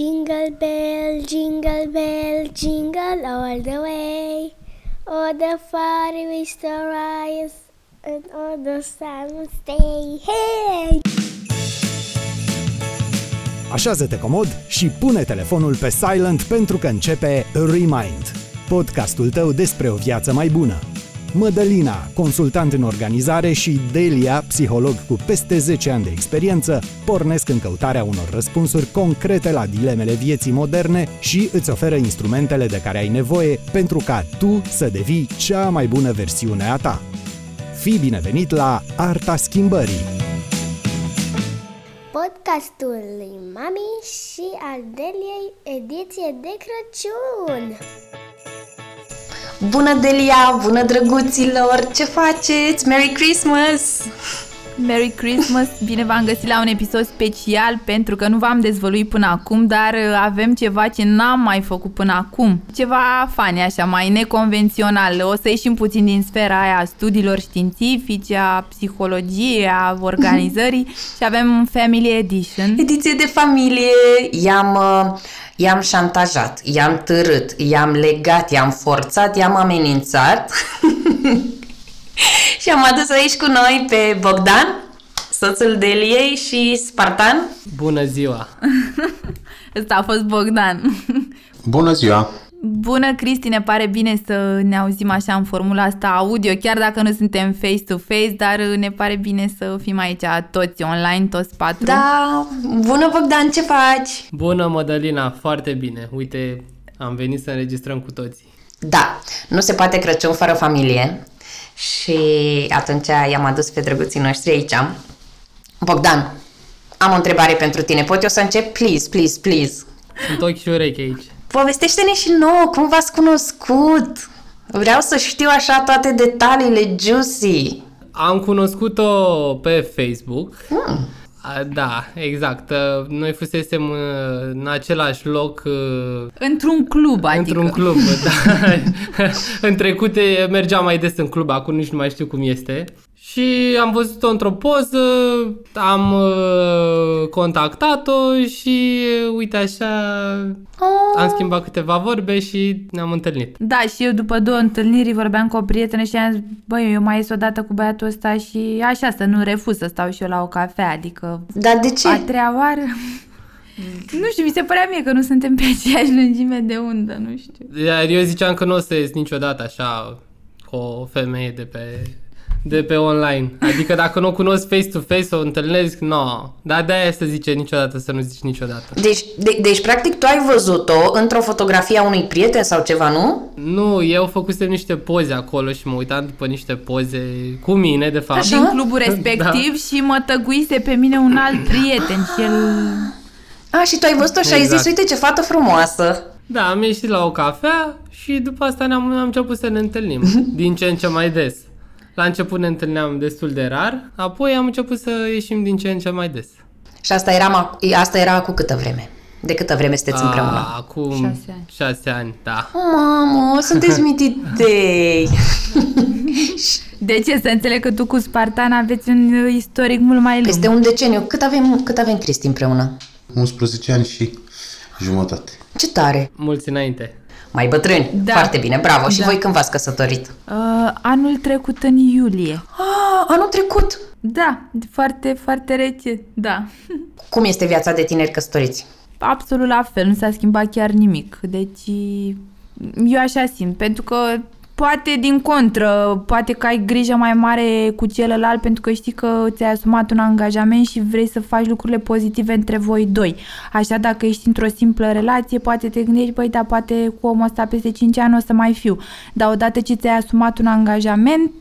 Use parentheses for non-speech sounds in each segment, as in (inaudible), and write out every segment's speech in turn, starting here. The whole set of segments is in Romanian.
Jingle bell, jingle bell, jingle all the way. Oh, the fire we still rise, and all the sun will stay. Hey! Așează-te comod și pune telefonul pe silent pentru că începe Remind, podcastul tău despre o viață mai bună. Mădălina, consultant în organizare și Delia, psiholog cu peste 10 ani de experiență, pornesc în căutarea unor răspunsuri concrete la dilemele vieții moderne și îți oferă instrumentele de care ai nevoie pentru ca tu să devii cea mai bună versiune a ta. Fii binevenit la Arta Schimbării! Podcastul lui Mami și al Deliei, ediție de Crăciun. Bună Delia, bună drăguților, ce faceți? Merry Christmas! Merry Christmas! Bine v-am găsit la un episod special pentru că nu v-am dezvăluit până acum, dar uh, avem ceva ce n-am mai făcut până acum. Ceva fani așa, mai neconvențional. O să ieșim puțin din sfera aia a studiilor științifice, a psihologiei, a organizării (laughs) și avem un Family Edition. Ediție de familie, i-am, uh, i-am șantajat, i-am târât, i-am legat, i-am forțat, i-am amenințat (laughs) și am adus aici cu noi pe Bogdan, soțul Deliei și Spartan. Bună ziua! (laughs) Ăsta a fost Bogdan. Bună ziua! Bună, Cristi, ne pare bine să ne auzim așa în formula asta audio, chiar dacă nu suntem face-to-face, dar ne pare bine să fim aici toți online, toți patru. Da, bună Bogdan, ce faci? Bună, Mădălina, foarte bine. Uite, am venit să înregistrăm cu toții. Da, nu se poate Crăciun fără familie și atunci i-am adus pe drăguții noștri aici. Bogdan, am o întrebare pentru tine. Pot eu să încep? Please, please, please. Sunt ochi și urechi aici. Povestește-ne și nouă, cum v-ați cunoscut? Vreau să știu așa toate detaliile juicy. Am cunoscut-o pe Facebook. Hmm. A, Da, exact. Uh, Noi fusesem uh, în același loc uh, Într-un club, adică. într-un club. (laughs) Da. (laughs) în trecute mergeam mai des în club, acum nici nu mai știu cum este. Și am văzut-o într-o poză, am uh, contactat-o și uh, uite așa am schimbat câteva vorbe și ne-am întâlnit. Da, și eu după două întâlniri vorbeam cu o prietenă și am zis, băi, eu mai ies odată cu băiatul ăsta și așa, să nu refuz să stau și eu la o cafea, adică Dar de ce? a treia oară... Nu știu, mi se părea mie că nu suntem pe aceeași lungime de undă, nu știu. Iar eu ziceam că nu o să ies niciodată așa cu o femeie de pe, de pe online. Adică dacă nu o cunosc face-to-face, o întâlnesc, nu. No. Dar de-aia se zice niciodată să nu zici niciodată. Deci, de, deci, practic, tu ai văzut-o într-o fotografie a unui prieten sau ceva, nu? Nu, eu făcusem niște poze acolo și mă uitam după niște poze cu mine, de fapt. Așa? Din clubul respectiv și mă tăguise pe mine un alt prieten și el... A, și tu ai văzut-o și ai Exact. zis, uite ce fată frumoasă. Da, am ieșit la o cafea și după asta ne-am am început să ne întâlnim (laughs) din ce în ce mai des. La început ne întâlneam destul de rar, apoi am început să ieșim din ce în ce mai des. Și asta era, asta era cu câtă vreme? De câtă vreme sunteți împreună? A, acum Șase ani. șase ani, da. Mamă, sunteți (laughs) mititei! De ce? Să înțeleg că tu cu Spartan aveți un uh, istoric mult mai lung. Peste un deceniu. Cât avem, cât avem Cristi împreună? 11 ani și jumătate. Ce tare! Mulți înainte. Mai bătrâni. Da. Foarte bine, bravo. Și Da. voi când v-ați căsătorit? Uh, anul trecut în iulie. Ah, anul trecut! Da, foarte, foarte rece, da. Cum este viața de tineri căsătoriți? Absolut la fel, nu s-a schimbat chiar nimic. Deci, eu așa simt, pentru că poate din contră, poate că ai grijă mai mare cu celălalt pentru că știi că ți-ai asumat un angajament și vrei să faci lucrurile pozitive între voi doi. Așa dacă ești într-o simplă relație, poate te gândești, băi, da, poate cu omul ăsta peste 5 ani o să mai fiu. Dar odată ce ți-ai asumat un angajament,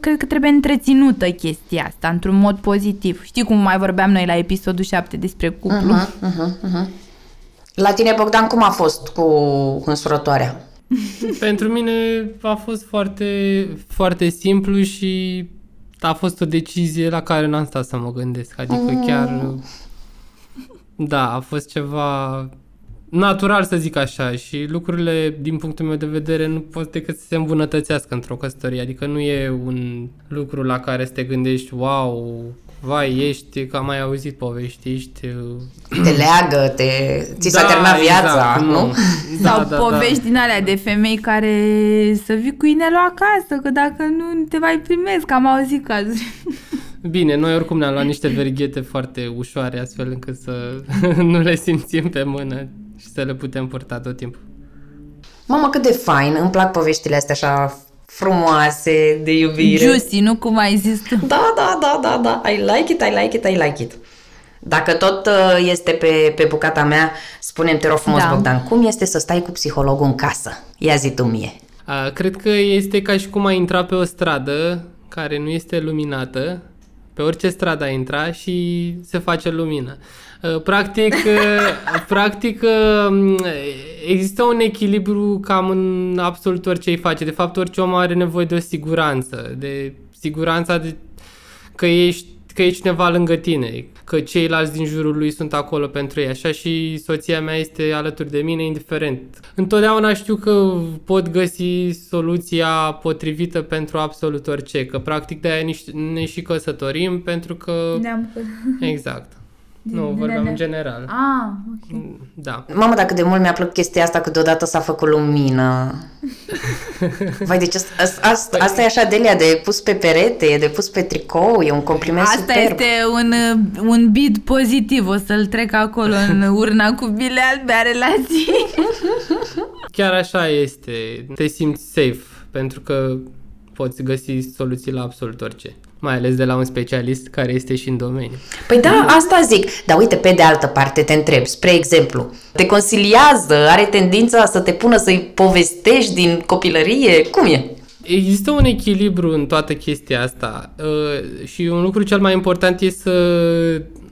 cred că trebuie întreținută chestia asta, într-un mod pozitiv. Știi cum mai vorbeam noi la episodul 7 despre cuplu? Uh-huh. La tine, Bogdan, cum a fost cu însurătoarea? (laughs) Pentru mine a fost foarte, foarte simplu și a fost o decizie la care n-am stat să mă gândesc. Adică chiar... Da, a fost ceva natural să zic așa și lucrurile din punctul meu de vedere nu pot decât să se îmbunătățească într-o căsătorie. Adică nu e un lucru la care să te gândești, wow, vai, ești, că am mai auzit povești, ești... uh, Te leagă, te... ți s-a Da, exact, terminat viața, nu? (laughs) Sau povești din alea de femei care să vii cu inelul acasă, că dacă nu te mai primesc, am auzit cazuri. (laughs) Bine, noi oricum ne-am luat niște verighete foarte ușoare, astfel încât să (laughs) nu le simțim pe mână și să le putem purta tot timpul. Mamă, cât de fain, îmi plac poveștile astea așa frumoase, de iubire. Juicy, nu cum ai zis tu. Da, da, da, da, da. I like it, I like it, I like it. Dacă tot uh, este pe, pe bucata mea, spune-mi, te rog frumos, Da. Bogdan, cum este să stai cu psihologul în casă? Ia zi tu mie. A, cred că este ca și cum ai intra pe o stradă care nu este luminată, pe orice stradă ai intra și se face lumină. Uh, Practic, uh, (laughs) practic uh, există un echilibru cam în absolut orice îi face. De fapt, orice om are nevoie de o siguranță, de siguranța de că ești că e cineva lângă tine, că ceilalți din jurul lui sunt acolo pentru ei. Așa și soția mea este alături de mine, indiferent. Întotdeauna știu că pot găsi soluția potrivită pentru absolut orice, că practic de-aia nici- ne și căsătorim, pentru că... Ne-am... Exact. Nu, vorbeam în general. Ah, ok. Da. Mamă, dacă de mult mi-a plăcut chestia asta că deodată s-a făcut lumină. (laughs) Vai, deci asta, asta, asta e așa Delia, de pus pe perete, e de pus pe tricou, e un compliment Asta superb. este un, uh, un bid pozitiv, o să-l trec acolo în (laughs) urna cu bile albe a relației. (laughs) Chiar așa este. Te simți safe, pentru că poți găsi soluții la absolut orice. Mai ales de la un specialist care este și în domeniu. Păi da, asta zic. Dar uite, pe de altă parte te întreb, spre exemplu, te consiliază, are tendința să te pună să-i povestești din copilărie? Cum e? Există un echilibru în toată chestia asta uh, și un lucru cel mai important e să...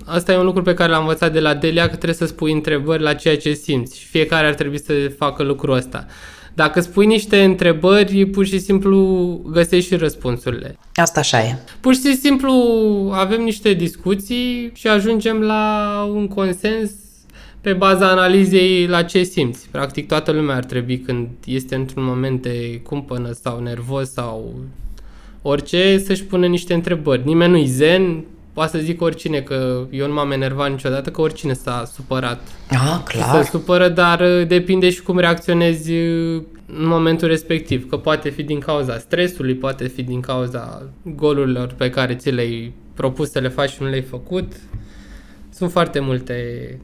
Asta e un lucru pe care l-am învățat de la Delia, că trebuie să spui întrebări la ceea ce simți și fiecare ar trebui să facă lucrul ăsta. Dacă spui niște întrebări, pur și simplu găsești și răspunsurile. Asta așa e. Pur și simplu avem niște discuții și ajungem la un consens pe baza analizei la ce simți. Practic toată lumea ar trebui când este într-un moment de cumpănă sau nervos sau orice să-și pune niște întrebări. Nimeni nu-i zen, poate să zic oricine că eu nu m-am enervat niciodată, că oricine s-a supărat Ah, se clar. supără, dar uh, depinde și cum reacționezi uh, în momentul respectiv. Că poate fi din cauza stresului, poate fi din cauza golurilor pe care ți le-ai propus să le faci și nu le-ai făcut. Sunt foarte multe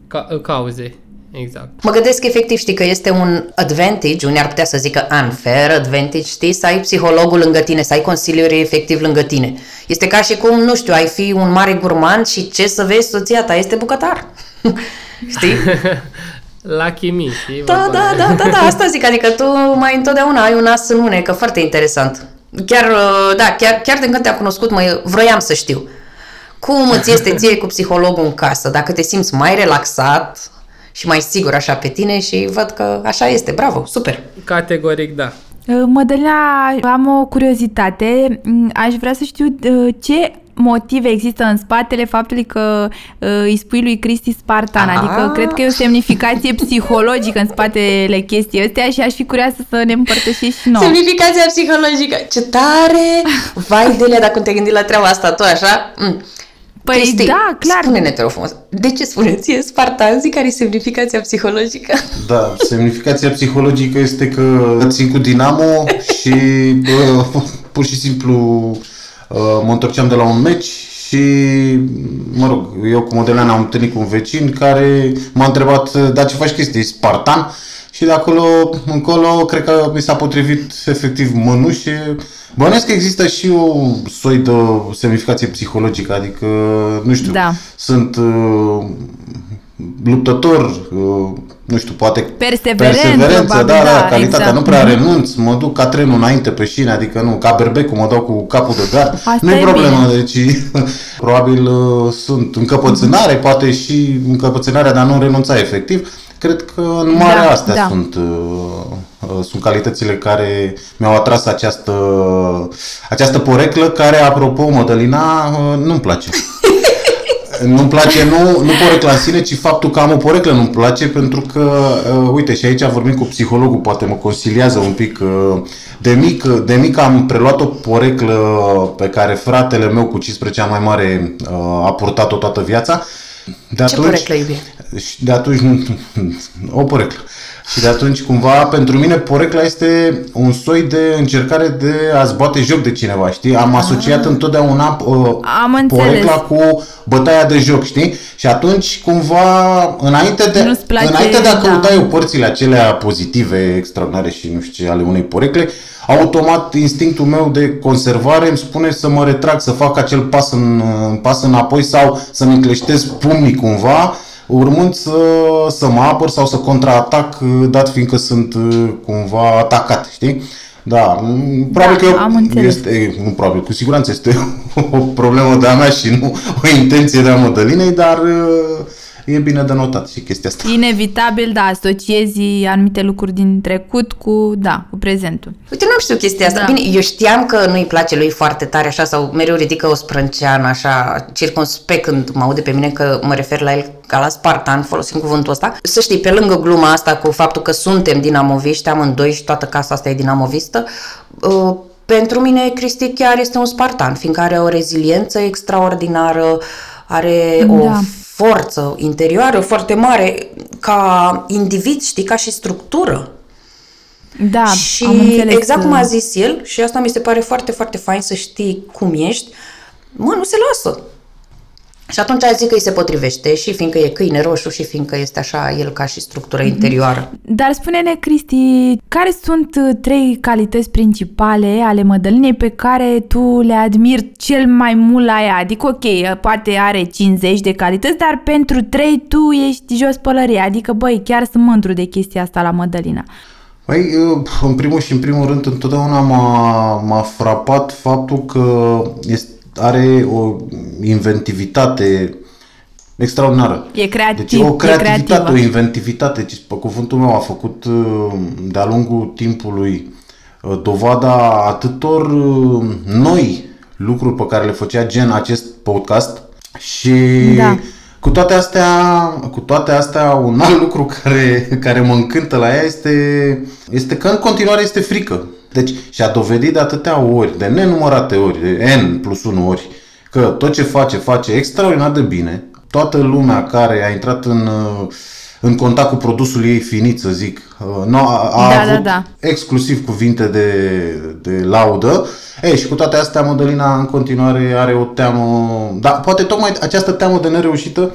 ca- uh, cauze. Exact. Mă gândesc efectiv, știi, că este un advantage, unii ar putea să zică unfair advantage, știi, să ai psihologul lângă tine, să ai consilierii efectiv lângă tine. Este ca și cum, nu știu, ai fi un mare gurmand și ce să vezi, soția ta este bucătar. (laughs) știi? (laughs) La chimii, știi? Da, Vorba da, de- da, da, da, (laughs) asta zic, adică tu mai întotdeauna ai un as în unecă, foarte interesant. Chiar, uh, da, chiar, chiar de când te-am cunoscut, mă, vroiam să știu. Cum îți este ție cu psihologul în casă? Dacă te simți mai relaxat și mai sigur așa pe tine și văd că așa este, bravo, super. Categoric, da. Mădălina, am o curiozitate. Mm, Aș vrea să știu uh, ce motive există în spatele faptului că uh, îi spui lui Cristi Spartan. Ah. Adică cred că e o semnificație (laughs) psihologică în spatele chestiei astea și aș fi curioasă să ne împărtășești și nouă. Semnificația psihologică, ce tare! Vai, Delia, dacă te-ai gândit la treaba asta tu așa? Mm. Păi Cristi, da, clar. Spune-ne, te rog frumos, de ce spuneți ție Spartan? Zic care e semnificația psihologică? Da, semnificația psihologică este că țin cu Dinamo și bă, pur și simplu uh, mă întorceam de la un meci și, mă rog, eu cu Modeleana am întâlnit cu un vecin care m-a întrebat, da, ce faci chestii, ești Spartan? Și de acolo încolo, cred că mi s-a potrivit efectiv mănușe. Bănuiesc că există și o soi de semnificație psihologică, adică, nu știu, Da. sunt uh, luptător, uh, nu știu, poate Perseverent, perseverență, probabil, da, da, da, calitatea, exact. nu prea renunț, mă duc ca trenul înainte pe șine, adică nu, ca berbecul, mă dau cu capul de gard, Asta nu e e problemă, bine. deci (laughs) probabil uh, sunt încăpățânare, poate și încăpățânarea de a nu renunța efectiv, cred că în mare Da, astea da. sunt, uh, uh, sunt calitățile care mi-au atras această, această poreclă care, apropo, Mădălina, uh, nu-mi place. (laughs) nu-mi place nu, nu porecla în sine, ci faptul că am o poreclă nu-mi place pentru că, uh, uite, și aici vorbim cu psihologul, poate mă consiliază un pic. Uh, de mic, de mic am preluat o poreclă pe care fratele meu cu 15 ani mai mare uh, a purtat-o toată viața. De Ce poreclă, iubire? Și de atunci, nu, (laughs) o poreclă. Și de atunci, cumva, pentru mine, porecla este un soi de încercare de a-ți bate joc de cineva, știi? Am asociat întotdeauna uh, Am înțeles. porecla cu bătaia de joc, știi? Și atunci, cumva, înainte de, Nu-ți place, înainte de a da. căuta eu părțile acelea pozitive, extraordinare și nu știu ce, ale unei porecle, automat instinctul meu de conservare îmi spune să mă retrag, să fac acel pas, în, pas înapoi sau să-mi încleștez pumnii cumva, urmând să, să mă apăr sau să contraatac, dat fiindcă sunt uh, cumva atacat, știi? Da, m, probabil Da, că am înțeles. este, nu probabil, cu siguranță este (laughs) o problemă de-a mea și nu o intenție de-a Mădălinei, dar uh, e bine de notat și chestia asta. Inevitabil, da, asociezi anumite lucruri din trecut cu, da, cu prezentul. Uite, nu știu chestia asta. Da. Bine, eu știam că nu-i place lui foarte tare așa sau mereu ridică o sprânceană așa circumspect când mă aude pe mine că mă refer la el ca la spartan, folosim cuvântul ăsta. Să știi, pe lângă gluma asta cu faptul că suntem dinamoviști, amândoi și toată casa asta e dinamovistă, uh, pentru mine Cristi chiar este un spartan, fiindcă are o reziliență extraordinară, are o Da. Forță interioară foarte mare ca individ, știi, ca și structură. Da, Și am înțeles. exact cum că- a zis el, și asta mi se pare foarte, foarte fain să știi cum ești, mă, nu se lasă. Și atunci zic că îi se potrivește și fiindcă e câine roșu și fiindcă este așa el ca și structură interioară. Dar spune-ne, Cristi, care sunt uh, trei calități principale ale Mădălinei pe care tu le admiri cel mai mult la ea? Adică, ok, uh, poate are 50 de calități, dar pentru trei tu ești jos pălărie. Adică, băi, chiar sunt mândru de chestia asta la Mădălina. Păi, uh, în primul și în primul rând, întotdeauna m-a, m-a frapat faptul că este, are o inventivitate extraordinară. E creativ, Deci o e creativitate, creativă. o inventivitate. Deci, pe cuvântul meu, a făcut uh, de-a lungul timpului uh, dovada atâtor uh, noi lucruri pe care le făcea gen acest podcast și Da. cu toate astea, cu toate astea, un alt lucru (laughs) care, care mă încântă la ea este, este că în continuare este frică. Deci și-a dovedit de atâtea ori, de nenumărate ori, de N plus 1 ori, că tot ce face, face extraordinar de bine. Toată lumea care a intrat în, uh, în contact cu produsul ei finit, să zic, uh, nu a, a Da, avut da, da. exclusiv cuvinte de, de laudă. Ei, și cu toate astea, Mădălina în continuare are o teamă, da, poate tocmai această teamă de nereușită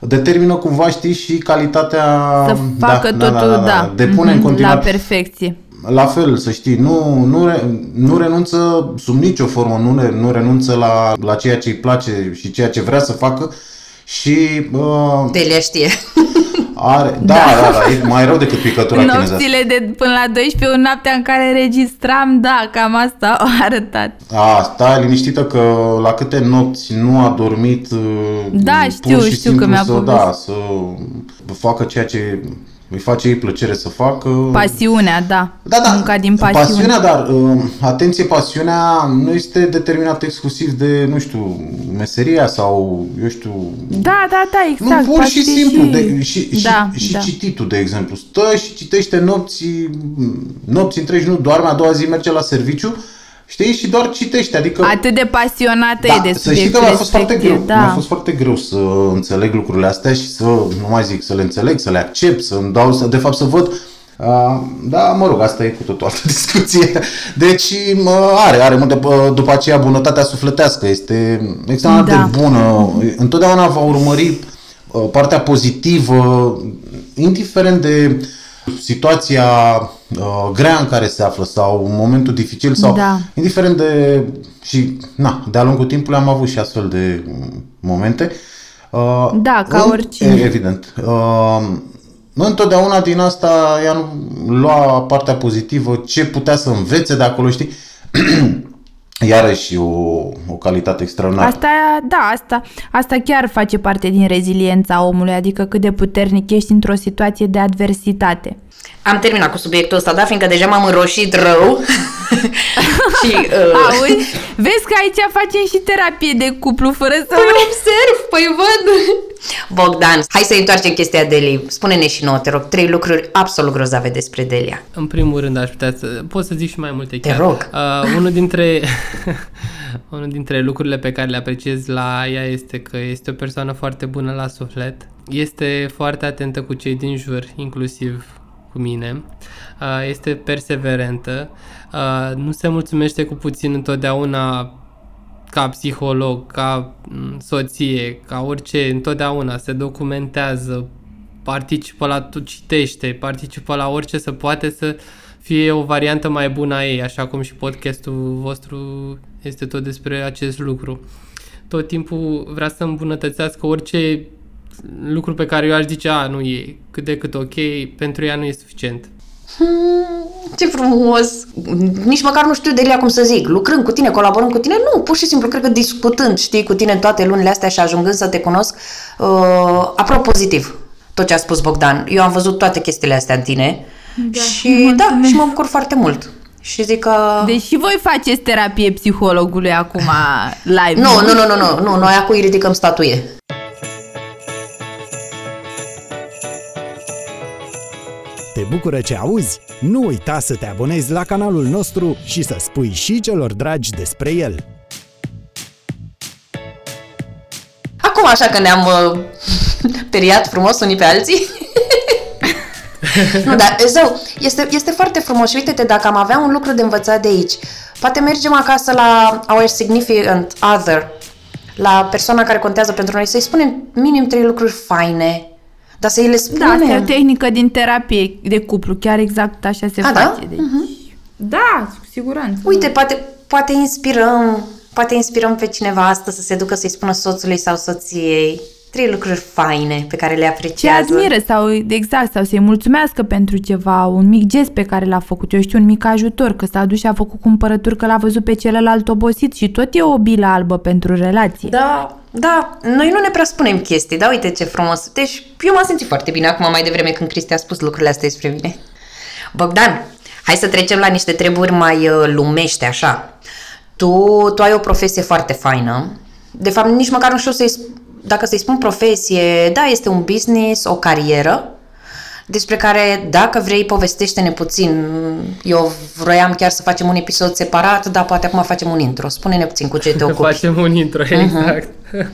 determină cumva, știi, și calitatea... Să facă da, totul, da, da, depune în mhm, continuare. la perfecție. La fel, să știi, nu, nu, re, nu renunță sub nicio formă, nu, re, nu renunță la, la ceea ce îi place și ceea ce vrea să facă și uh, Delia știe. are, (laughs) da, da, da, e mai rău decât picătura chinezească. Nopțile de până la 12, o noaptea în care registram, da, cam asta au (laughs) arătat. A, stai liniștită că la câte nopți nu a dormit uh, Da, pur știu, și știu simplu că mi-a să, povestit. da, să facă ceea ce îi face ei plăcere să facă. Pasiunea, da. Da, da. Munca din pasiune. Pasiunea, dar uh, atenție, pasiunea nu este determinată exclusiv de, nu știu, meseria sau, eu știu... Da, da, da, exact. nu, pur poate și fi simplu. De, și, da, și, și da. cititul, de exemplu. Stă și citește nopți, nopți întregi, nu doarme, a doua zi merge la serviciu, știi, și doar citește. Adică Atât de pasionată da, e de să știi că subiectul mi-a fost foarte respectiv, greu. da. Mi-a fost foarte greu să înțeleg lucrurile astea și să, nu mai zic, să le înțeleg, să le accept, să îmi dau, să, de fapt să văd Uh, da, mă rog, asta e cu totul altă (laughs) discuție. Deci mă, are, are mult de, bă, după aceea bunătatea sufletească, este extraordinar Da. de bună. Întotdeauna va urmări uh, partea pozitivă, indiferent de situația uh, grea în care se află sau momentul dificil sau Da. indiferent de și na, de-a lungul timpului am avut și astfel de mm, momente. Uh, Da, ca în- oricine. e- Evident. Uh, întotdeauna din asta ea nu lua partea pozitivă, ce putea să învețe de acolo, știi? (clears throat) Iarăși o, o calitate extraordinară. Asta, da, asta, asta chiar face parte din reziliența omului, adică cât de puternic ești într-o situație de adversitate. Am terminat cu subiectul ăsta, da, fiindcă deja m-am înroșit rău. (laughs) și uh, Auzi, vezi că aici facem și terapie de cuplu fără să Păi observ, păi văd. Bogdan, hai să întoarcem chestia Deli. Spune-ne și nouă, te rog, trei lucruri absolut grozave despre Delia. În primul rând aș putea să... Pot să zic și mai multe chiar. rog. Uh, unul dintre... (laughs) unul dintre lucrurile pe care le apreciez la ea este că este o persoană foarte bună la suflet. Este foarte atentă cu cei din jur, inclusiv cu mine. Uh, este perseverentă. Uh, nu se mulțumește cu puțin întotdeauna ca psiholog, ca mm, soție, ca orice, întotdeauna se documentează, participă la, tu citește, participă la orice să poate să fie o variantă mai bună a ei, așa cum și podcastul vostru este tot despre acest lucru. Tot timpul vrea să îmbunătățească orice lucru pe care eu aș zice, a, nu e cât de cât ok, pentru ea nu e suficient. Ce frumos! Nici măcar nu știu Delia cum să zic. Lucrând cu tine, colaborând cu tine, nu, pur și simplu, cred că discutând, știi, cu tine toate lunile astea și ajungând să te cunosc, uh, apropo pozitiv, tot ce a spus Bogdan. Eu am văzut toate chestiile astea în tine da, și da, și mă bucur foarte mult. Și zic că... Deși voi faceți terapie psihologului acum (laughs) live. Nu, nu, nu, nu, nu, nu, noi acum îi ridicăm statuie. Te bucură ce auzi? Nu uita să te abonezi la canalul nostru și să spui și celor dragi despre el. Acum așa că ne-am uh, (laughs) periat frumos unii pe alții. (laughs) nu, dar zău, este, este foarte frumos și uite-te, dacă am avea un lucru de învățat de aici, poate mergem acasă la our significant other, la persoana care contează pentru noi, să-i spunem minim trei lucruri faine, dar să îi le Da, spunem. asta e o tehnică din terapie de cuplu, chiar exact așa se A, da? face. Deci... Da, cu siguranță. Uite, poate, poate inspirăm, poate inspirăm pe cineva astăzi să se ducă să-i spună soțului sau soției trei lucruri faine pe care le Ce apreciază. admiră sau, exact, sau să-i mulțumească pentru ceva, un mic gest pe care l-a făcut, eu știu, un mic ajutor, că s-a dus și a făcut cumpărături, că l-a văzut pe celălalt obosit și tot e o bilă albă pentru relație. Da, da, noi nu ne prea spunem chestii, da, uite ce frumos. Deci eu m-am simțit foarte bine acum mai devreme când Cristi a spus lucrurile astea despre mine. Bogdan, hai să trecem la niște treburi mai uh, lumește, așa. Tu, tu ai o profesie foarte faină. De fapt, nici măcar nu știu să-i, sp- dacă să-i spun profesie, da, este un business, o carieră, despre care, dacă vrei, povestește-ne puțin. Eu vroiam chiar să facem un episod separat, dar poate acum facem un intro. Spune-ne puțin cu ce te (laughs) ocupi. Facem un intro, exact. (laughs)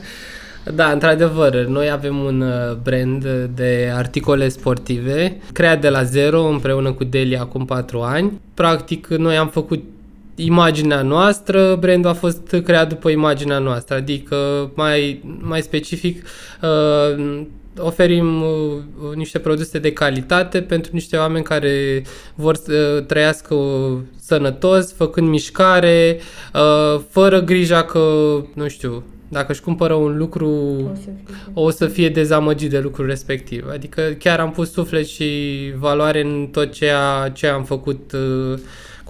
Da, într-adevăr, noi avem un uh, brand de articole sportive creat de la zero împreună cu Delia acum 4 ani. Practic, noi am făcut imaginea noastră, brandul a fost creat după imaginea noastră, adică mai, mai specific uh, oferim uh, niște produse de calitate pentru niște oameni care vor să trăiască uh, sănătos, făcând mișcare, uh, fără grija că, nu știu, dacă își cumpără un lucru, o să fie dezamăgit de lucrul respectiv. Adică chiar am pus suflet și valoare în tot ceea ce am făcut uh,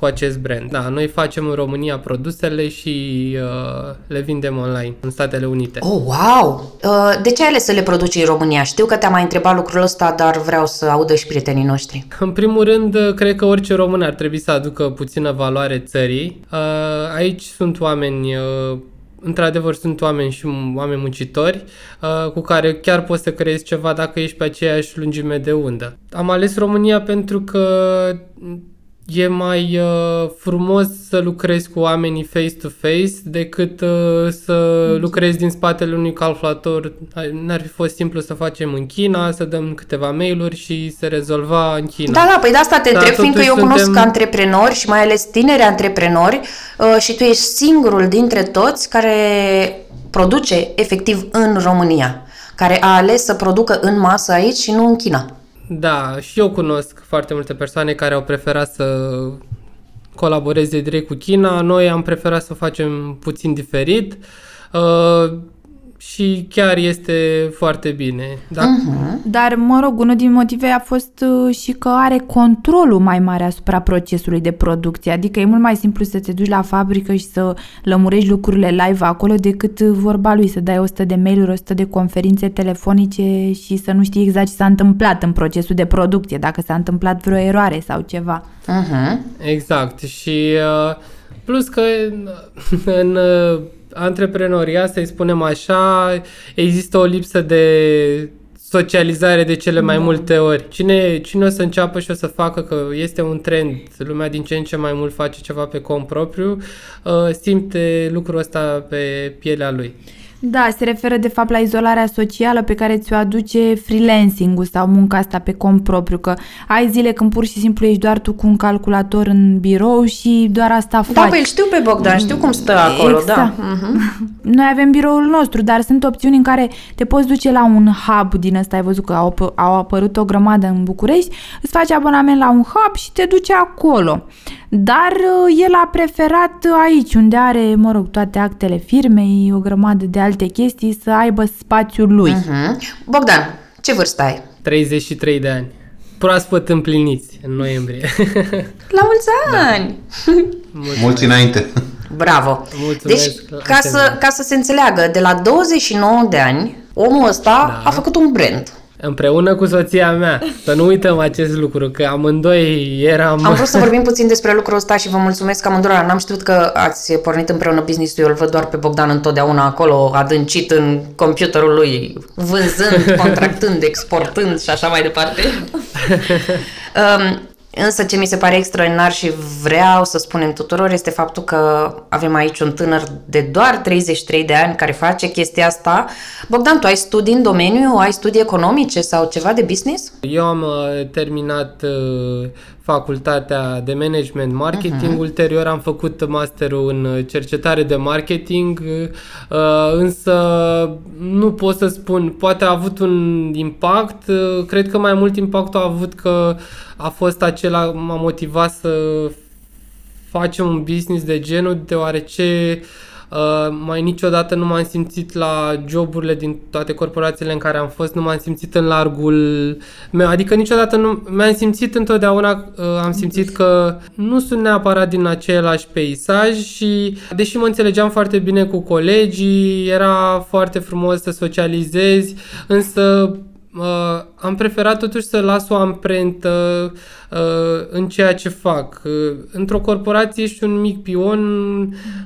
cu acest brand. Da, noi facem în România produsele și uh, le vindem online în Statele Unite. Oh, wow! Uh, De ce ai ales să le produci în România? Știu că te-am mai întrebat lucrul ăsta, dar vreau să audă și prietenii noștri. În primul rând, cred că orice român ar trebui să aducă puțină valoare țării. Uh, Aici sunt oameni, uh, într-adevăr sunt oameni și oameni muncitori uh, cu care chiar poți să creezi ceva dacă ești pe aceeași lungime de undă. Am ales România pentru că e mai uh, frumos să lucrezi cu oamenii face-to-face decât uh, să lucrezi din spatele unui calculator. N-ar fi fost simplu să facem în China, să dăm câteva mail-uri și se rezolva în China. Da, da, păi de asta te Dar întreb, fiindcă eu totuși cunosc suntem- antreprenori și mai ales tineri antreprenori uh, și tu ești singurul dintre toți care produce efectiv în România, care a ales să producă în masă aici și nu în China. Da, și eu cunosc foarte multe persoane care au preferat să colaboreze direct cu China. Noi am preferat să o facem puțin diferit. Uh, și chiar este foarte bine. Dacă, Dar, mă rog, unul din motive a fost uh, și că are controlul mai mare asupra procesului de producție. Adică e mult mai simplu să te duci la fabrică și să lămurești lucrurile live acolo decât uh, vorba lui, să dai 100 de mail-uri, 100 de conferințe telefonice și să nu știi exact ce s-a întâmplat în procesul de producție, dacă s-a întâmplat vreo eroare sau ceva. Uh-huh. Exact. Și uh, plus că în, (laughs) în uh, antreprenoria, să-i spunem așa, există o lipsă de socializare de cele mai multe ori. Cine, cine o să înceapă și o să facă că este un trend, lumea din ce în ce mai mult face ceva pe cont propriu, uh, simte lucrul ăsta pe pielea lui. Da, se referă de fapt la izolarea socială pe care ți-o aduce freelancing-ul sau munca asta pe cont propriu, că ai zile când pur și simplu ești doar tu cu un calculator în birou și doar asta faci. Da, pe îl știu pe Bogdan, știu cum stă acolo, da. Mhm. (laughs) Noi avem biroul nostru, dar sunt opțiuni în care te poți duce la un hub din ăsta, ai văzut că au, apă- au apărut o grămadă în București, îți faci abonament la un hub și te duci acolo. Dar uh, el a preferat aici, unde are, mă rog, toate actele firmei, o grămadă de alte chestii, să aibă spațiul lui. Mhm. Bogdan, ce vârstă ai? 33 de ani. Proaspăt împliniți în noiembrie. (laughs) La mulți ani! (laughs) Mulți înainte. Bravo! Mulțumesc, Deci, la ca să, asemenea. ca să se înțeleagă, de la 29 de ani, omul ăsta Da. a făcut un brand. Împreună cu soția mea. Să nu uităm acest lucru, că amândoi eram... Am vrut să vorbim puțin despre lucrul ăsta și vă mulțumesc amândurora. N-am știut că ați pornit împreună business-ul. Eu îl văd doar pe Bogdan întotdeauna acolo, adâncit în computerul lui, vânzând, (laughs) contractând, exportând și așa mai departe. um, (laughs) însă ce mi se pare extraordinar și vreau să spunem tuturor este faptul că avem aici un tânăr de doar 33 de ani care face chestia asta. Bogdan, tu ai studii în domeniu? Ai studii economice sau ceva de business? Eu am uh, terminat uh, facultatea de management marketing, uh-huh. ulterior am făcut masterul în uh, cercetare de marketing, uh, însă nu pot să spun, poate a avut un impact, uh, cred că mai mult impactul a avut că a fost acela, m-a motivat să facem un business de genul, deoarece uh, mai niciodată nu m-am simțit la joburile din toate corporațiile în care am fost, nu m-am simțit în largul meu, adică niciodată nu, mi-am simțit întotdeauna, uh, am simțit că nu sunt neapărat din același peisaj și deși mă înțelegeam foarte bine cu colegii, era foarte frumos să socializezi, însă uh, am preferat totuși să las o amprentă uh, în ceea ce fac. Uh, într-o corporație ești un mic pion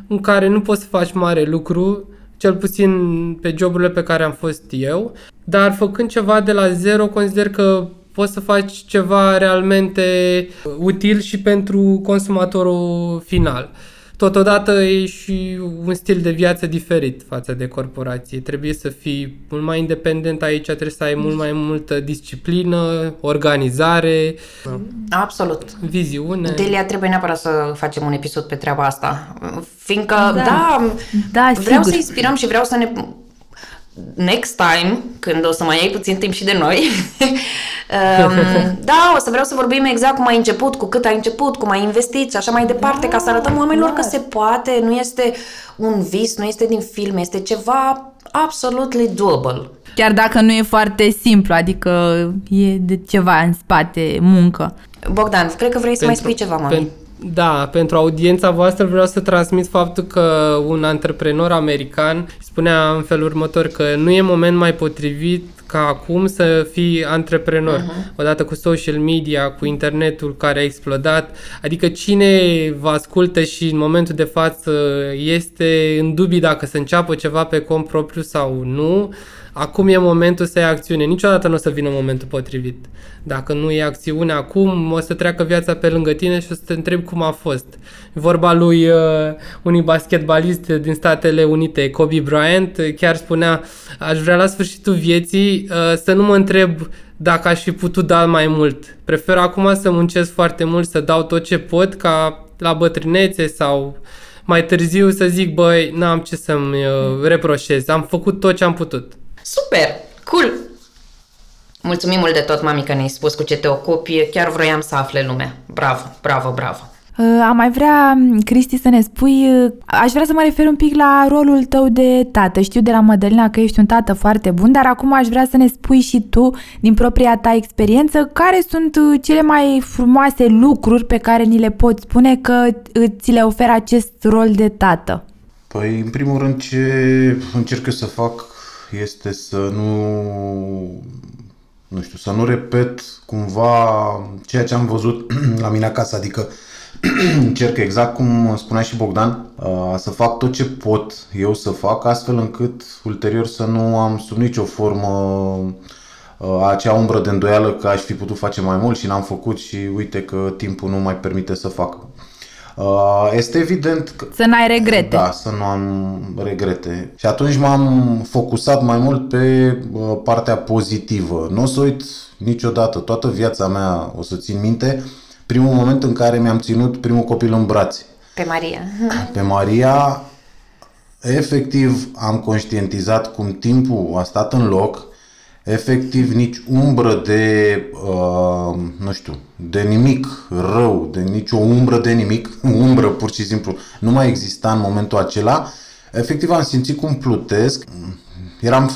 în care nu poți să faci mare lucru, cel puțin pe joburile pe care am fost eu, dar făcând ceva de la zero, consider că poți să faci ceva realmente util și pentru consumatorul final. Totodată e și un stil de viață diferit față de corporație. Trebuie să fii mult mai independent aici, trebuie să ai mult mai multă disciplină, organizare, Absolut. viziune. Delia, trebuie neapărat să facem un episod pe treaba asta. Fiindcă, da, da Da, vreau sigur. să inspirăm și vreau să ne... Next time, când o să mai ai puțin timp și de noi, (laughs) um, da, o să vreau să vorbim exact cum ai început, cu cât ai început, cum ai investit și așa mai departe, ca să arătăm oamenilor că se poate, nu este un vis, nu este din filme, este ceva absolutely doable. Chiar dacă nu e foarte simplu, adică e de ceva în spate, muncă. Bogdan, cred că vrei să mai spui ceva, mami. pen- da, pentru audiența voastră vreau să transmit faptul că un antreprenor american spunea în felul următor că nu e moment mai potrivit ca acum să fii antreprenor. Uh-huh. Odată cu social media, cu internetul care a explodat. Adică cine vă ascultă și în momentul de față este în dubii dacă să înceapă ceva pe cont propriu sau nu, acum e momentul să iei acțiune. Niciodată nu o să vină momentul potrivit. Dacă nu e acțiune acum, o să treacă viața pe lângă tine și o să te întrebi cum a fost. Vorba lui uh, unui basketbalist din Statele Unite, Kobe Bryant, uh, chiar spunea, aș vrea la sfârșitul vieții uh, să nu mă întreb dacă aș fi putut da mai mult. Prefer acum să muncesc foarte mult, să dau tot ce pot ca la bătrânețe sau mai târziu să zic, băi, n-am ce să-mi uh, reproșez, am făcut tot ce am putut. Super! Cool! Mulțumim mult de tot, mami, că ne-ai spus cu ce te ocupi. Chiar vroiam să afle lumea. Bravo, bravo, bravo. Uh, Am mai vrea, m, Cristi, să ne spui, uh, aș vrea să mă refer un pic la rolul tău de tată. Știu de la Mădălina că ești un tată foarte bun, dar acum aș vrea să ne spui și tu, din propria ta experiență, care sunt uh, cele mai frumoase lucruri pe care ni le poți spune că uh, ți le oferă acest rol de tată. Păi, în primul rând, ce încerc eu să fac este să nu, nu știu, să nu repet cumva ceea ce am văzut (clears throat) la mine acasă, adică (clears throat) încerc exact cum spunea și Bogdan, uh, să fac tot ce pot eu să fac astfel încât ulterior să nu am sub nicio formă uh, acea umbră de îndoială că aș fi putut face mai mult și n-am făcut și uite că timpul nu mai permite să fac. Uh, Este evident că Să n-ai regrete. da, să nu am regrete. Și atunci m-am focusat mai mult pe uh, partea pozitivă. Nu o să uit niciodată, toată viața mea o să țin minte, primul moment în care mi-am ținut primul copil în brațe. Pe Maria. (laughs) Pe Maria, efectiv, am conștientizat cum timpul a stat în loc, efectiv nici umbră de, uh, nu știu, de nimic rău, de nicio umbră de nimic, (laughs) umbră pur și simplu, nu mai exista în momentul acela. Efectiv am simțit cum plutesc, eram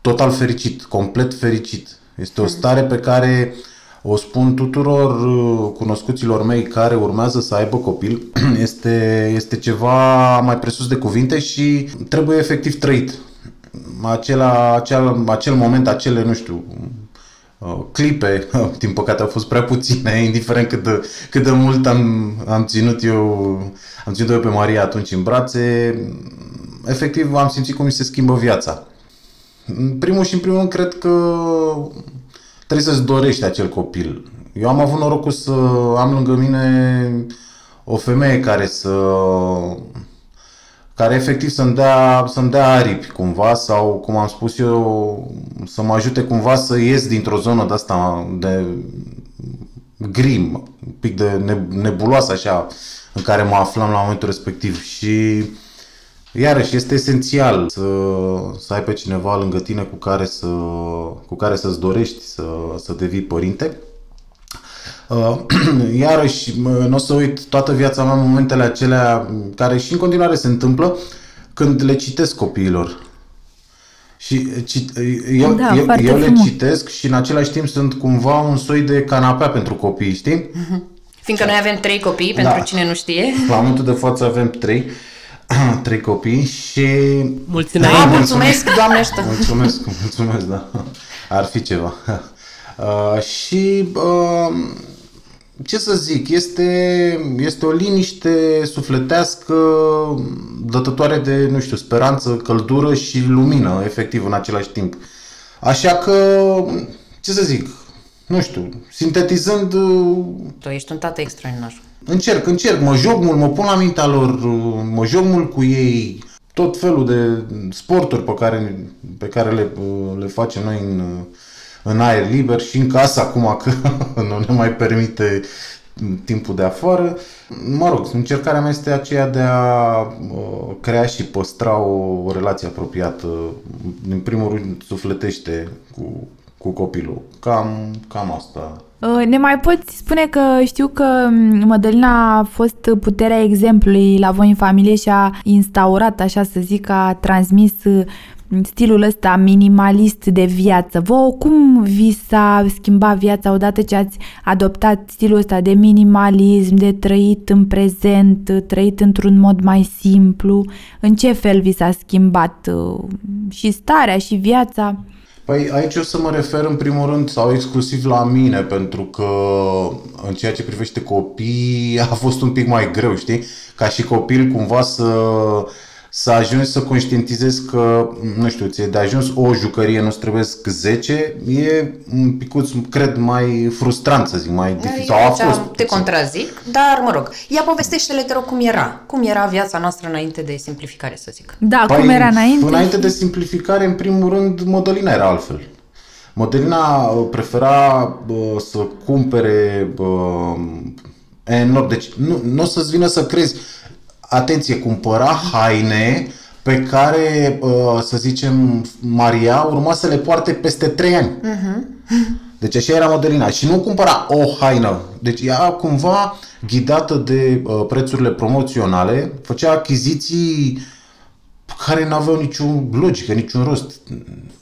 total fericit, complet fericit. Este o stare pe care o spun tuturor uh, cunoscuților mei care urmează să aibă copil. (clears throat) Este, este ceva mai presus de cuvinte și trebuie efectiv trăit. Acela, acel, acel moment, acele, nu știu, uh, clipe, (laughs) din păcate au fost prea puține, (laughs) indiferent cât de, cât de mult am, am ținut eu am ținut eu pe Maria atunci în brațe, efectiv am simțit cum mi se schimbă viața. În primul și în primul rând cred că trebuie să-ți dorești acel copil. Eu am avut norocul să am lângă mine o femeie care să care efectiv să-mi dea, să-mi dea aripi cumva sau, cum am spus eu, să mă ajute cumva să ies dintr-o zonă de asta de grim, un pic de ne- nebuloasă așa în care mă aflam la momentul respectiv și Iarăși, este esențial să, să ai pe cineva lângă tine cu care, să, cu care să-ți dorești să, să devii părinte. Uh, (clears throat) Iarăși, mă, nu o să uit toată viața mea momentele acelea care și în continuare se întâmplă când le citesc copiilor. Și cit, eu, Da, eu, foarte eu le frumos. citesc și în același timp sunt cumva un soi de canapea pentru copii, știi? Fiindcă noi avem trei copii, pentru Da. cine nu știe. La momentul de față avem trei, (clears throat) trei copii și Mulți Da, înainte. mulțumesc, doamne ajută. Mulțumesc, mulțumesc, da. Ar fi ceva. (laughs) Uh, și uh, ce să zic, este, este o liniște sufletească dătătoare de, nu știu, speranță, căldură și lumină, efectiv, în același timp. Așa că, ce să zic, nu știu, sintetizând, uh, Tu ești un tată extraordinar. încerc, încerc, mă joc mult, mă pun la mintea lor, mă joc mult cu ei, tot felul de sporturi pe care, pe care le, le facem noi în, în aer liber și în casă acum că (laughs) nu ne mai permite timpul de afară. Mă rog, încercarea mea este aceea de a uh, crea și păstra o, o relație apropiată, în primul rând sufletește cu, cu copilul. Cam, cam asta Uh, Ne mai poți spune că știu că m, Mădălina a fost puterea exemplului la voi în familie și a instaurat, așa să zic, a transmis uh, stilul ăsta minimalist de viață. Vă cum vi s-a schimbat viața odată ce ați adoptat stilul ăsta de minimalism, de trăit în prezent, uh, trăit într-un mod mai simplu? În ce fel vi s-a schimbat uh, și starea și viața? Păi aici o să mă refer în primul rând sau exclusiv la mine, pentru că în ceea ce privește copii (laughs) a fost un pic mai greu, știi? Ca și copil cumva să, să ajungi să conștientizezi că, nu știu, ți de ajuns o jucărie, nu-ți trebuie 10, e un picuț, cred, mai frustrant, să zic, mai dificil. Sau a Eu aici fost. te puțin. contrazic, dar mă rog, ia povestește-le, te rog, cum era. Cum era viața noastră înainte de simplificare, să zic. Da, cum era înainte? Păi, Înainte de simplificare, în primul rând, Modelina era altfel. Modelina uh, prefera uh, să cumpere uh, enorm. Deci nu, nu o să-ți vină să crezi. Atenție, cumpăra haine pe care, uh, să zicem, Maria urma să le poarte peste 3 ani. Deci așa era Mădălina. Și nu cumpăra o haină. Deci ea cumva ghidată de uh, prețurile promoționale, făcea achiziții care nu aveau nicio logică, niciun rost.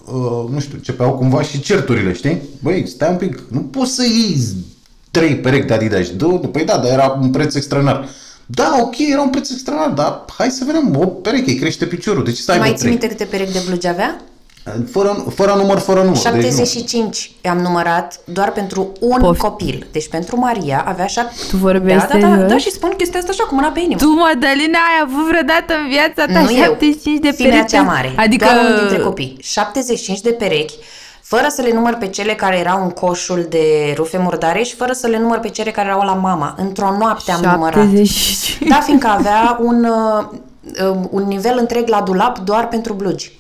Uh, nu știu, începeau cumva și certurile, știi? Băi, stai un pic, nu poți să iei trei perechi de Adidas și două, păi da, dar era un preț extraordinar. Da, ok, era un preț extraordinar, dar hai să vedem, o pereche, îi crește piciorul, de ce să aibă Mai ții trei? minte câte perechi de blugi avea? Fără, fără număr, fără număr. Deci nu. 75 am numărat doar pentru un Poft. copil. Deci pentru Maria avea șap... Tu vorbești da, da, da, serios? da, și spun chestia asta așa cu mâna pe inimă. Tu, Madalina, ai avut vreodată în viața ta nu eu, 75 de fiimea perechi? cea mare, Adică... doar unul dintre copii. 75 de perechi, fără să le număr pe cele care erau în coșul de rufe murdare și fără să le număr pe cele care erau la mama. Într-o noapte am numărat. 75. Da, fiindcă avea un, uh, uh, un nivel întreg la dulap doar pentru blugi.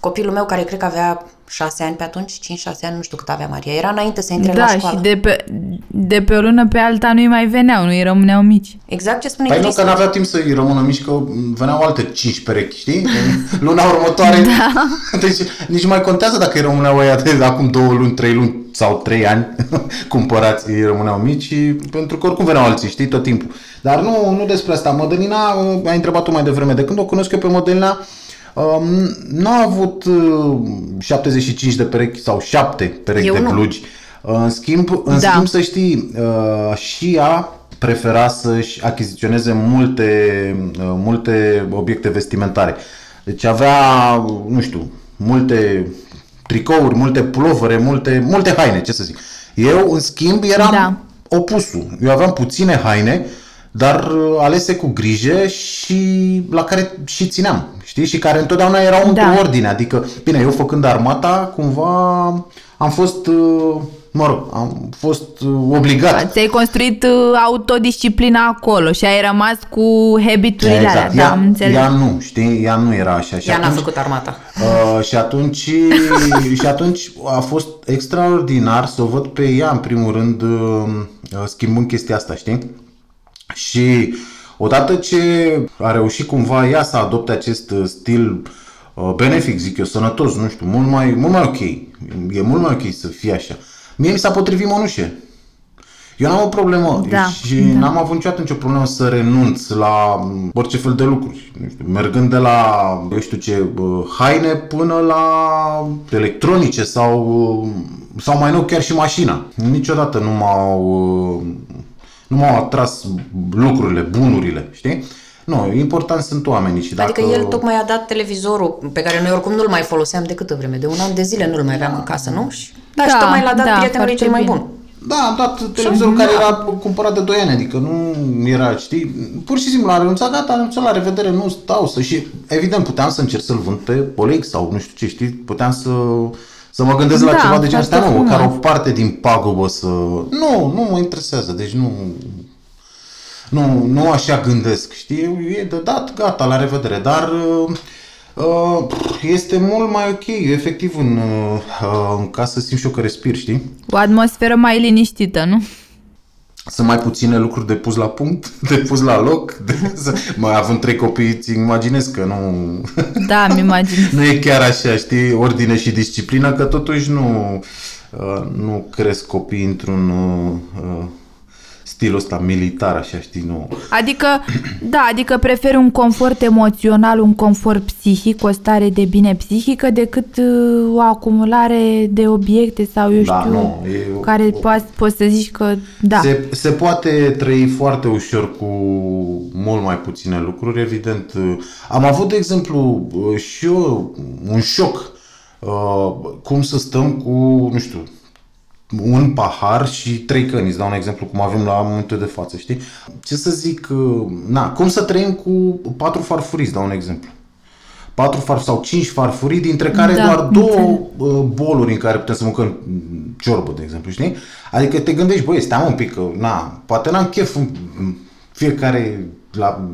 Copilul meu, care cred că avea 6 ani pe atunci, 5-6 ani, nu știu cât avea Maria, era înainte să intre la Da, școală. și de pe, de pe o lună pe alta nu-i mai veneau, nu-i rămâneau mici. Exact ce spune Păi nu, Cristi. că n-avea timp să-i rămână mici, că veneau alte 5 perechi, știi? În Luna următoare. (laughs) Da. (laughs) Deci nici nu mai contează dacă îi rămâneau ăia de acum 2 luni, 3 luni sau 3 ani (laughs) cumpărați, îi rămâneau mici, și pentru că oricum veneau alții, știi, tot timpul. Dar nu, nu despre asta. Mădălina, ai întrebat-o mai devreme, de când o cunosc eu pe Mădălina, Um, nu a avut uh, 75 de perechi sau 7 perechi Eu de nu. blugi. În schimb, în Da. schimb, să știi, uh, și ea prefera să-și achiziționeze multe, uh, multe obiecte vestimentare. Deci avea, nu știu, multe tricouri, multe pulovere, multe, multe haine, ce să zic. Eu, în schimb, eram Da. opusul. Eu aveam puține haine, dar uh, alese cu grijă și la care și țineam, știi? Și care întotdeauna erau într-o Da. ordine. Adică, bine, eu făcând armata, cumva am fost, uh, mă rog, am fost uh, obligat. Ți-ai construit uh, autodisciplina acolo și ai rămas cu habiturile alea, da, ea, am înțeles. ea nu, știi? Ea nu era așa. Și Ea n-a atunci- făcut armata. Uh, și atunci (laughs) și atunci a fost extraordinar să o văd pe ea în primul rând uh, uh, schimbând chestia asta, știi? Și odată ce a reușit cumva ea să adopte acest uh, stil uh, benefic, zic eu, sănătos, nu știu, mult mai, mult mai ok. E mult mai ok să fie așa. Mie mi s-a potrivit mănușe. Eu n-am o problemă Da, și n-am avut niciodată nicio problemă să renunț la m, orice fel de lucruri. Nu știu, mergând de la, eu știu ce, bă, haine până la electronice sau, uh, sau mai nou chiar și mașina. Niciodată nu m-au, uh, nu m-au atras lucrurile, bunurile, știi? Nu, important sunt oamenii și dacă... Adică el tocmai a dat televizorul pe care noi oricum nu-l mai foloseam de câtă vreme? De un an de zile nu-l mai aveam în casă, nu? Și, da, și Da, tocmai l-a dat da, prietenului foarte cel mai bine. bun. Da, am dat televizorul care era cumpărat de 2 ani, adică nu era, știi, pur și simplu a renunțat, gata, a renunțat la revedere, nu stau să și evident puteam să încerc să-l vând pe OLX sau nu știu ce, știi, puteam să să mă gândesc la Da, ceva de genul ăsta, foarte nu, măcar o frumos. parte din pagubă să... Nu, nu mă interesează, deci nu... Nu, nu așa gândesc, știi? E de dat, gata, la revedere. Dar uh, uh, este mult mai ok, efectiv, în, uh, în casă simt și eu că respir, știi? O atmosferă mai liniștită, nu? Sunt mai puține lucruri de pus la punct, (laughs) de pus la loc. De, să, mai având trei copii, îți imaginez că nu, Da, îmi imaginez. (laughs) nu e chiar așa, știi, ordine și disciplină, că totuși nu, uh, nu cresc copii într-un uh, uh, stil ăsta militar, așa, știi, nu. Adică, da, adică preferi un confort emoțional, un confort psihic, o stare de bine psihică, decât uh, o acumulare de obiecte sau eu Da, știu, nu, e o- care o- poți, poți să zici că, da. Se, se poate trăi foarte ușor cu mult mai puține lucruri, evident. Am avut, de exemplu, și eu un șoc uh, cum să stăm cu, nu știu, un pahar și trei căni, îți dau un exemplu cum avem la momentul de față, știi? Ce să zic, uh, na, cum să trăim cu patru farfurii, îți dau un exemplu. Patru farfurii sau cinci farfurii, dintre care Da, doar două uh, boluri în care putem să mâncăm mm, ciorbă, de exemplu, știi? Adică te gândești, băi, stai un pic, că, na, poate n-am chef în în fiecare, la,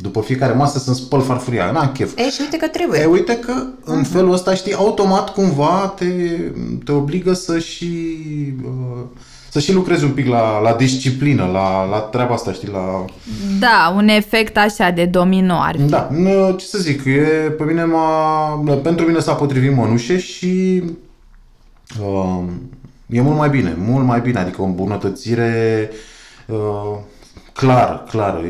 după fiecare masă să-mi spăl farfuria, n-am chef. Ei, și uite că trebuie. E, uite că în felul ăsta, știi, automat cumva te, te obligă să și, uh, să și lucrezi un pic la, la disciplină, la, la treaba asta, știi, la... Da, un efect așa de domino ar fi. Da, n- ce să zic, e, pe mine m-a, pentru mine s-a potrivit mănușe și uh, e mult mai bine, mult mai bine, adică o îmbunătățire uh, clar, clar,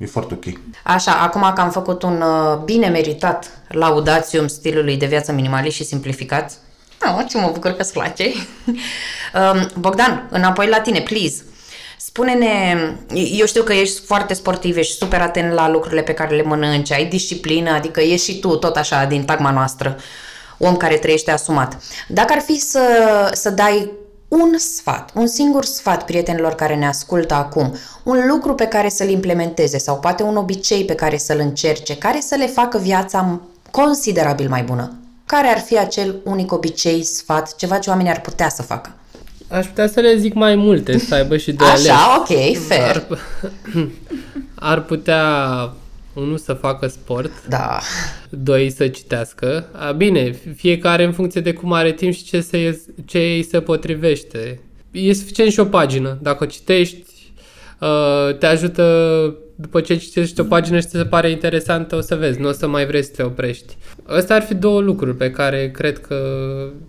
e, e foarte ok. Așa, acum că am făcut un uh, bine meritat laudațium stilului de viață minimalist și simplificat, oh, ce mă bucur că îți place. (laughs) um, Bogdan, înapoi la tine, please. Spune-ne, eu știu că ești foarte sportiv, ești super atent la lucrurile pe care le mănânci, ai disciplină, adică ești și tu tot așa din tagma noastră, om care trăiește asumat. Dacă ar fi să, să dai un sfat, un singur sfat prietenilor care ne ascultă acum, un lucru pe care să-l implementeze sau poate un obicei pe care să-l încerce, care să le facă viața considerabil mai bună. Care ar fi acel unic obicei, sfat, ceva ce oamenii ar putea să facă? Aș putea să le zic mai multe, să aibă și de ales. Așa, ok, fair. Ar, ar putea unul să facă sport, Da. doi să citească. A, bine, fiecare în funcție de cum are timp și ce, se, ce îi se potrivește. E suficient și o pagină. Dacă o citești, uh, te ajută după ce citești o pagină și ți se pare interesantă, o să vezi, nu o să mai vrei să te oprești. Astea ar fi două lucruri pe care cred că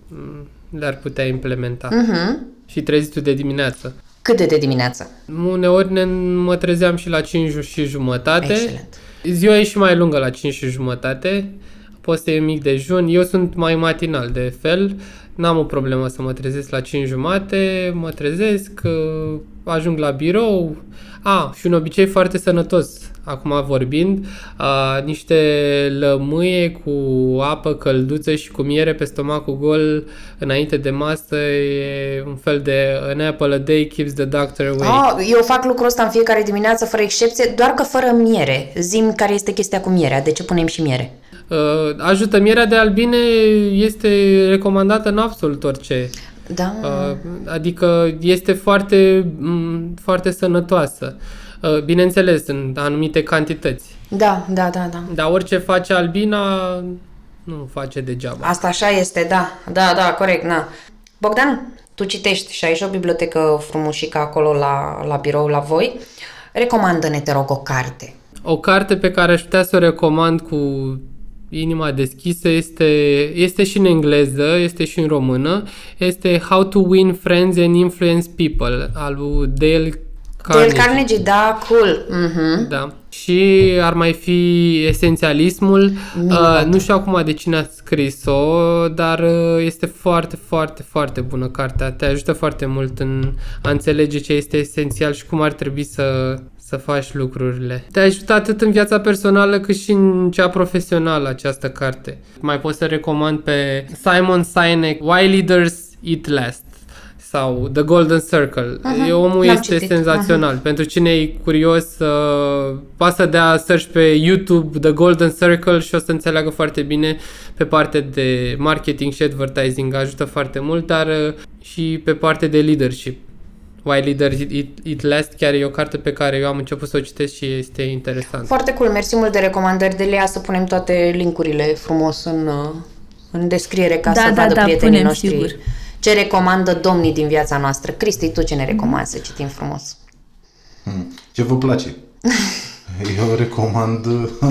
mm, le-ar putea implementa. Mhm. Și trezitul de dimineață. Cât de de dimineață? Uneori ne, mă trezeam și la 5 și jumătate. Excelent. Ziua e și mai lungă la 5 și jumătate. Poți să iei mic dejun. Eu sunt mai matinal de fel. N-am o problemă să mă trezesc la 5 jumate. Mă trezesc, uh, ajung la birou. A, și un obicei foarte sănătos, acum vorbind, a, niște lămâie cu apă călduță și cu miere pe stomacul gol înainte de masă e un fel de an apple a day keeps the doctor away. Oh, eu fac lucrul ăsta în fiecare dimineață, fără excepție, doar că fără miere. Zim care este chestia cu mierea, de ce punem și miere? Uh, ajută mierea de albine este recomandată în absolut orice. Da. Uh, adică este foarte, m, foarte sănătoasă. Uh, bineînțeles, în anumite cantități. Da, da, da, da. Dar orice face albina nu face degeaba. Asta așa este, da. Da, da, corect, na. Bogdan, tu citești și ai și o bibliotecă frumușică acolo la, la birou la voi. Recomandă-ne, te rog, o carte. O carte pe care aș putea să o recomand cu inima deschisă este, este și în engleză, este și în română. Este How to Win Friends and Influence People al lui Dale Carnegie. Dale Carnegie, da, cool. Mhm. Da. Și ar mai fi esențialismul. Uh, nu știu acum de cine a scris-o, dar uh, este foarte, foarte, foarte bună cartea. Te ajută foarte mult în a înțelege ce este esențial și cum ar trebui să, să faci lucrurile. Te ajută atât în viața personală cât și în cea profesională această carte. Mai pot să recomand pe Simon Sinek, Why Leaders Eat Last sau The Golden Circle. Aha, E omul l-am este citit. senzațional. Pentru cine e curios, uh, poate să dea search pe YouTube The Golden Circle și o să înțeleagă foarte bine pe partea de marketing și advertising. Ajută foarte mult, dar uh, și pe partea de leadership. Why Leaders Eat, Eat Last chiar e o carte pe care eu am început să o citesc și este interesant. Foarte cool, mersi mult de recomandări de Lea, să punem toate linkurile frumos în, uh, în descriere ca Da, să da, vadă da, prietenii punem, noștri sigur. Ce recomandă domnii din viața noastră. Cristi, tu ce ne recomanzi să citim frumos? Hmm. Ce vă place? (laughs) Eu recomand,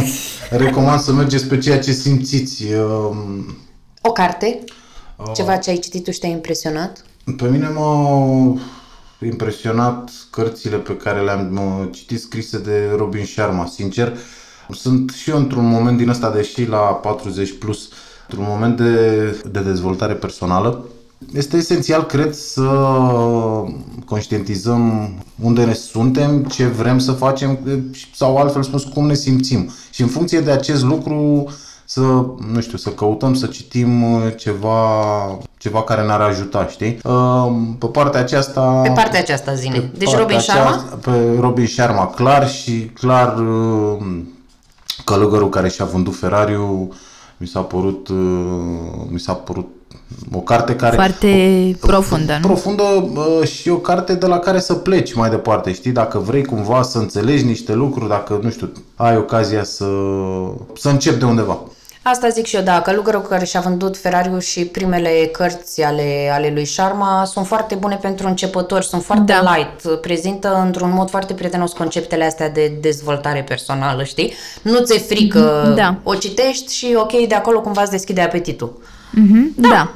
(laughs) recomand să mergeți pe ceea ce simțiți. Um, O carte? Oh. Ceva ce ai citit tu și te-a impresionat? Pe mine m-au impresionat cărțile pe care le-am uh, citit scrise de Robin Sharma, sincer. Sunt și eu într-un moment din ăsta, deși la 40 plus, într-un moment de, de dezvoltare personală. Este esențial, cred, să conștientizăm unde ne suntem, ce vrem să facem sau altfel spus cum ne simțim. Și în funcție de acest lucru să, nu știu, să căutăm să citim uh, ceva, ceva care ne-ar ajuta, știi? Uh, Pe partea aceasta... Pe partea aceasta, zine. pe Deci partea Robin Sharma? aceasta- Pe Robin Sharma, clar și clar uh, călugărul care și-a vândut Ferrariul mi s-a părut, uh, mi s-a părut o carte care... Foarte profundă, nu? Profundă uh, și o carte de la care să pleci mai departe, știi? Dacă vrei cumva să înțelegi niște lucruri, dacă, nu știu, ai ocazia să, să începi de undeva. Asta zic și eu, da, călugărul care și-a vândut Ferrariul și primele cărți ale, ale lui Sharma sunt foarte bune pentru începători, sunt foarte Da. light, prezintă într-un mod foarte prietenos conceptele astea de dezvoltare personală, știi? Nu ți-e frică, Da. o citești și ok, de acolo cumva îți deschide apetitul. Mhm, da.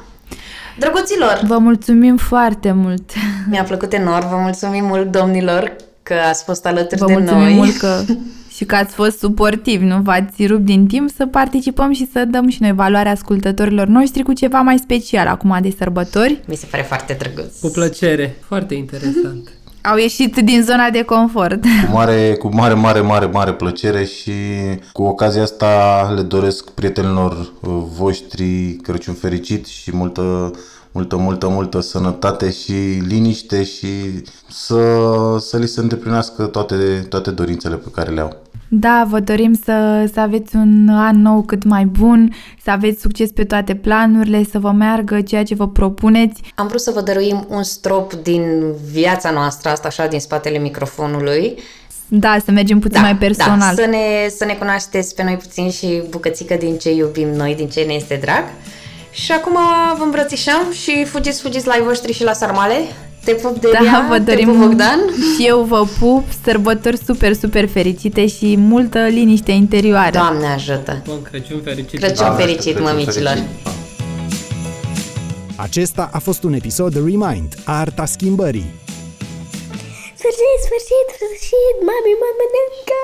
Drăguților, Vă mulțumim foarte mult. (laughs) mi-a plăcut enorm, vă mulțumim mult, domnilor, că ați fost alături Vă de mulțumim noi. mult că (laughs) și că ați fost suportivi, nu v-ați rupt din timp să participăm și să dăm și noi valoarea ascultătorilor noștri cu ceva mai special acum de sărbători. Mi se pare foarte drăguț. Cu plăcere. Foarte interesant. (laughs) Au ieșit din zona de confort. Cu mare, cu mare, mare, mare, mare plăcere și cu ocazia asta le doresc prietenilor uh, voștri Crăciun fericit și multă, multă, multă, multă sănătate și liniște și să, să li se îndeplinească toate, toate dorințele pe care le au. Da, vă dorim să, să aveți un an nou cât mai bun, să aveți succes pe toate planurile, să vă meargă ceea ce vă propuneți. Am vrut să vă dăruim un strop din viața noastră, asta așa din spatele microfonului. Da, să mergem puțin mai personal. Da, să, ne, să ne cunoașteți pe noi puțin și bucățică din ce iubim noi, din ce ne este drag. Și acum vă îmbrățișăm și fugiți, fugiți la ai voștri și la sarmale. Te pup de Da, vă te dorim pup Bogdan. și eu vă pup, sărbători super, super fericite și multă liniște interioară. Doamne ajută! Bun Crăciun fericit. Crăciun fericit, Crăciun mămicilor! fericit. Acesta a fost un episod Remind, Arta Schimbării. Sfârșit, sfârșit, sfârșit, mami, mă mănâncă!